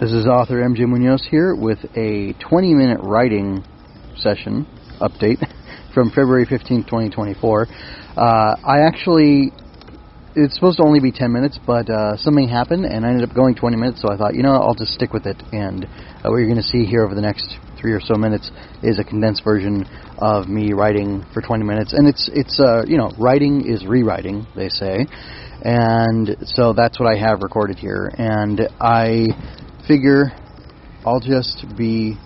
This is author MJ Munoz here with a 20 minute writing session update from February 15, 2024. Uh, I actually, it's supposed to only be 10 minutes, but uh, something happened and I ended up going 20 minutes, so I thought, you know, I'll just stick with it. And uh, what you're going to see here over the next three or so minutes is a condensed version of me writing for 20 minutes. And it's, it's uh, you know, writing is rewriting, they say. And so that's what I have recorded here. And I figure I'll just be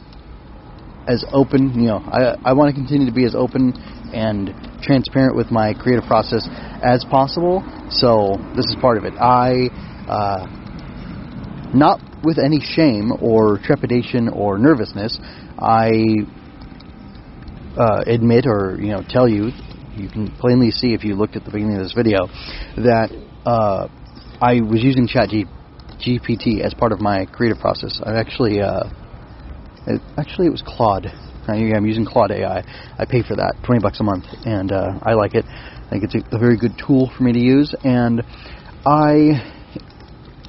as open, you know, I, I want to continue to be as open and transparent with my creative process as possible. So this is part of it. I, uh, not with any shame or trepidation or nervousness, I uh, admit or you know tell you, you can plainly see if you looked at the beginning of this video that uh, I was using ChatGPT GPT as part of my creative process. I actually, uh, it, actually, it was Claude. I'm using Claude AI. I pay for that, 20 bucks a month, and uh, I like it. I think it's a, a, very good tool for me to use, and I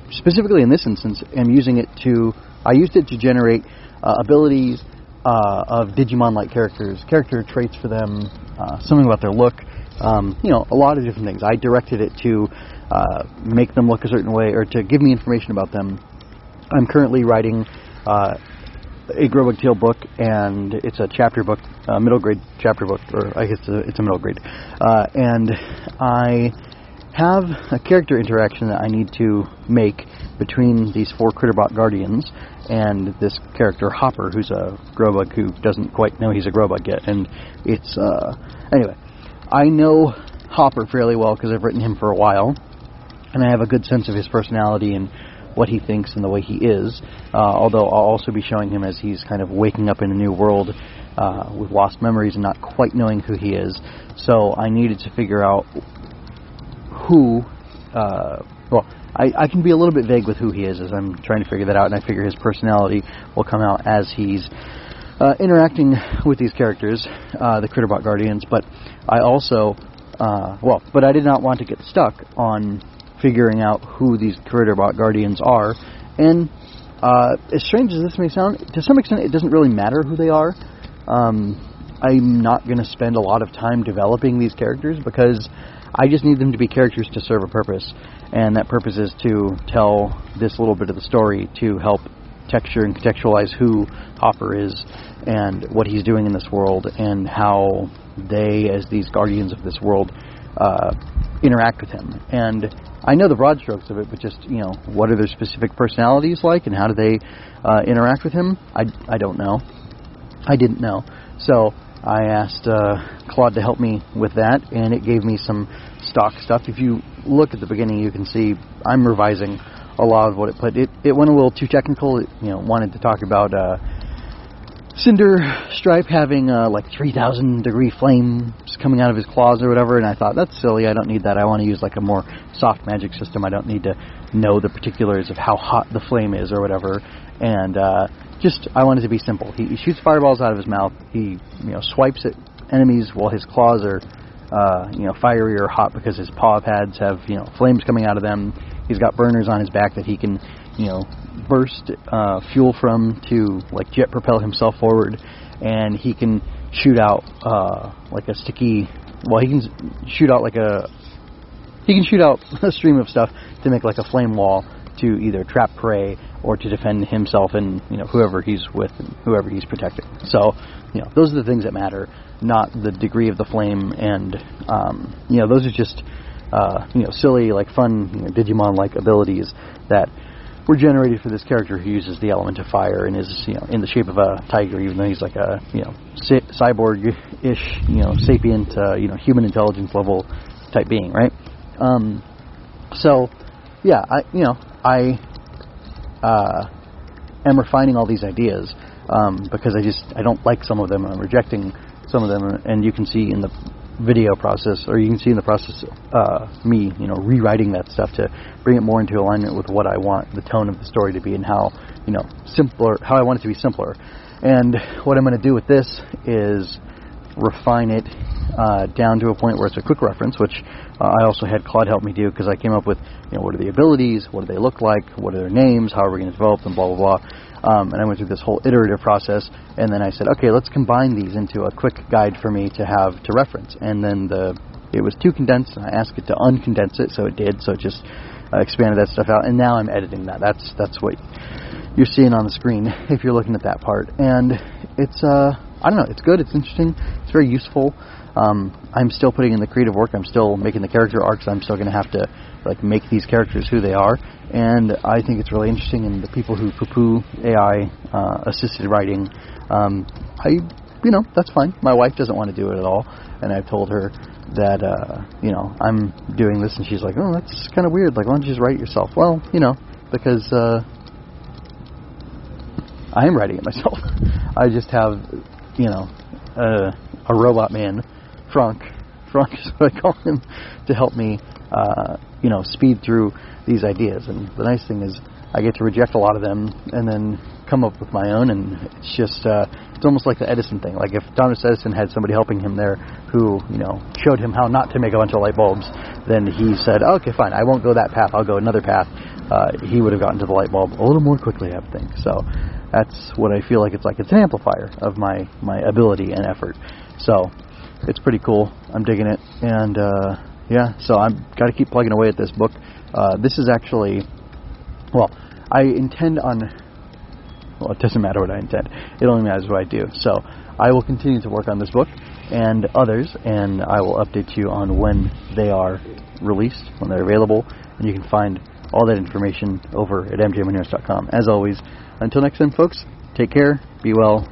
specifically in this instance am using it to. I used it to generate uh, abilities uh, of Digimon-like characters, character traits for them, uh, something about their look, um, you know, a lot of different things. I directed it to uh, make them look a certain way or to give me information about them. I'm currently writing uh, a Grobug Tale book, and it's a chapter book, a middle grade chapter book, or I guess it's a, it's a middle grade. Uh, and I have a character interaction that I need to make between these four Critterbot Guardians and this character Hopper, who's a Grobug who doesn't quite know he's a Grobug yet. And it's uh, anyway. I know Hopper fairly well because I've written him for a while, and I have a good sense of his personality and what he thinks and the way he is. Uh, although I'll also be showing him as he's kind of waking up in a new world uh, with lost memories and not quite knowing who he is. So I needed to figure out who. Uh, well, I, I can be a little bit vague with who he is as I'm trying to figure that out, and I figure his personality will come out as he's uh, interacting with these characters, uh, the Critterbot Guardians. But I also, uh, well, but I did not want to get stuck on figuring out who these Critterbot Guardians are. And uh, as strange as this may sound, to some extent, it doesn't really matter who they are. Um, I'm not going to spend a lot of time developing these characters because I just need them to be characters to serve a purpose, and that purpose is to tell this little bit of the story to help texture and contextualize who Hopper is and what he's doing in this world and how they, as these guardians of this world, uh, interact with him. And I know the broad strokes of it, but just you know, what are their specific personalities like, and how do they uh, interact with him? I I don't know. I didn't know. So I asked uh, Claude to help me with that, and it gave me some stock stuff. If you look at the beginning, you can see I'm revising a lot of what it put. It it went a little too technical. It, you know, wanted to talk about uh, Cinder Stripe having uh, like 3,000 degree flames coming out of his claws or whatever, and I thought that's silly. I don't need that. I want to use like a more soft magic system. I don't need to know the particulars of how hot the flame is or whatever. And uh, just I want it to be simple. He, he shoots fireballs out of his mouth. He you know swipes at enemies while his claws are uh, you know fiery or hot because his paw pads have you know flames coming out of them He's got burners on his back that he can, you know, burst uh, fuel from to like jet propel himself forward, and he can shoot out uh, like a sticky. Well, he can shoot out like a. He can shoot out a stream of stuff to make like a flame wall to either trap prey or to defend himself and you know whoever he's with and whoever he's protecting. So you know those are the things that matter, not the degree of the flame. And um, you know those are just uh, you know, silly, like fun you know, Digimon-like abilities that were generated for this character who uses the element of fire and is, you know, in the shape of a tiger, even though he's like a, you know, cyborg-ish, you know, sapient, uh, you know, human intelligence level type being, right? Um, so, yeah, I, you know, I uh, am refining all these ideas um, because I just I don't like some of them. I'm rejecting some of them, and you can see in the video process, or you can see in the process uh, me, you know, rewriting that stuff to bring it more into alignment with what I want the tone of the story to be and how, you know, simpler, how I want it to be simpler. And what I'm going to do with this is refine it uh, down to a point where it's a quick reference, which uh, I also had Claude help me do because I came up with, you know, what are the abilities, what do they look like, what are their names, how are we going to develop them, blah blah blah. Um, and I went through this whole iterative process, and then I said, okay, let's combine these into a quick guide for me to have to reference. And then the it was too condensed, and I asked it to uncondense it, so it did. So it just uh, expanded that stuff out, and now I'm editing that. That's that's what you're seeing on the screen if you're looking at that part. And it's uh, I don't know, it's good, it's interesting, it's very useful. Um, I'm still putting in the creative work. I'm still making the character arcs. I'm still going to have to like make these characters who they are, and I think it's really interesting. And the people who poo-poo AI uh, assisted writing, um, I, you know, that's fine. My wife doesn't want to do it at all, and I've told her that uh, you know I'm doing this, and she's like, oh, that's kind of weird. Like, why don't you just write it yourself? Well, you know, because uh, I am writing it myself. I just have, you know, uh, a robot man, Franck. Franck is what I call him, to help me, uh, you know, speed through these ideas. And the nice thing is, I get to reject a lot of them and then come up with my own. And it's just, uh, it's almost like the Edison thing. Like if Thomas Edison had somebody helping him there who, you know, showed him how not to make a bunch of light bulbs, then he said, oh, okay, fine, I won't go that path. I'll go another path. Uh, he would have gotten to the light bulb a little more quickly, I think. So that's what I feel like it's like. It's an amplifier of my my ability and effort. So it's pretty cool. I'm digging it, and uh, yeah. So I'm got to keep plugging away at this book. Uh, this is actually, well, I intend on. Well, it doesn't matter what I intend. It only matters what I do. So I will continue to work on this book and others, and I will update you on when they are released, when they're available, and you can find all that information over at mjmunoz.com. As always, until next time, folks, take care, be well,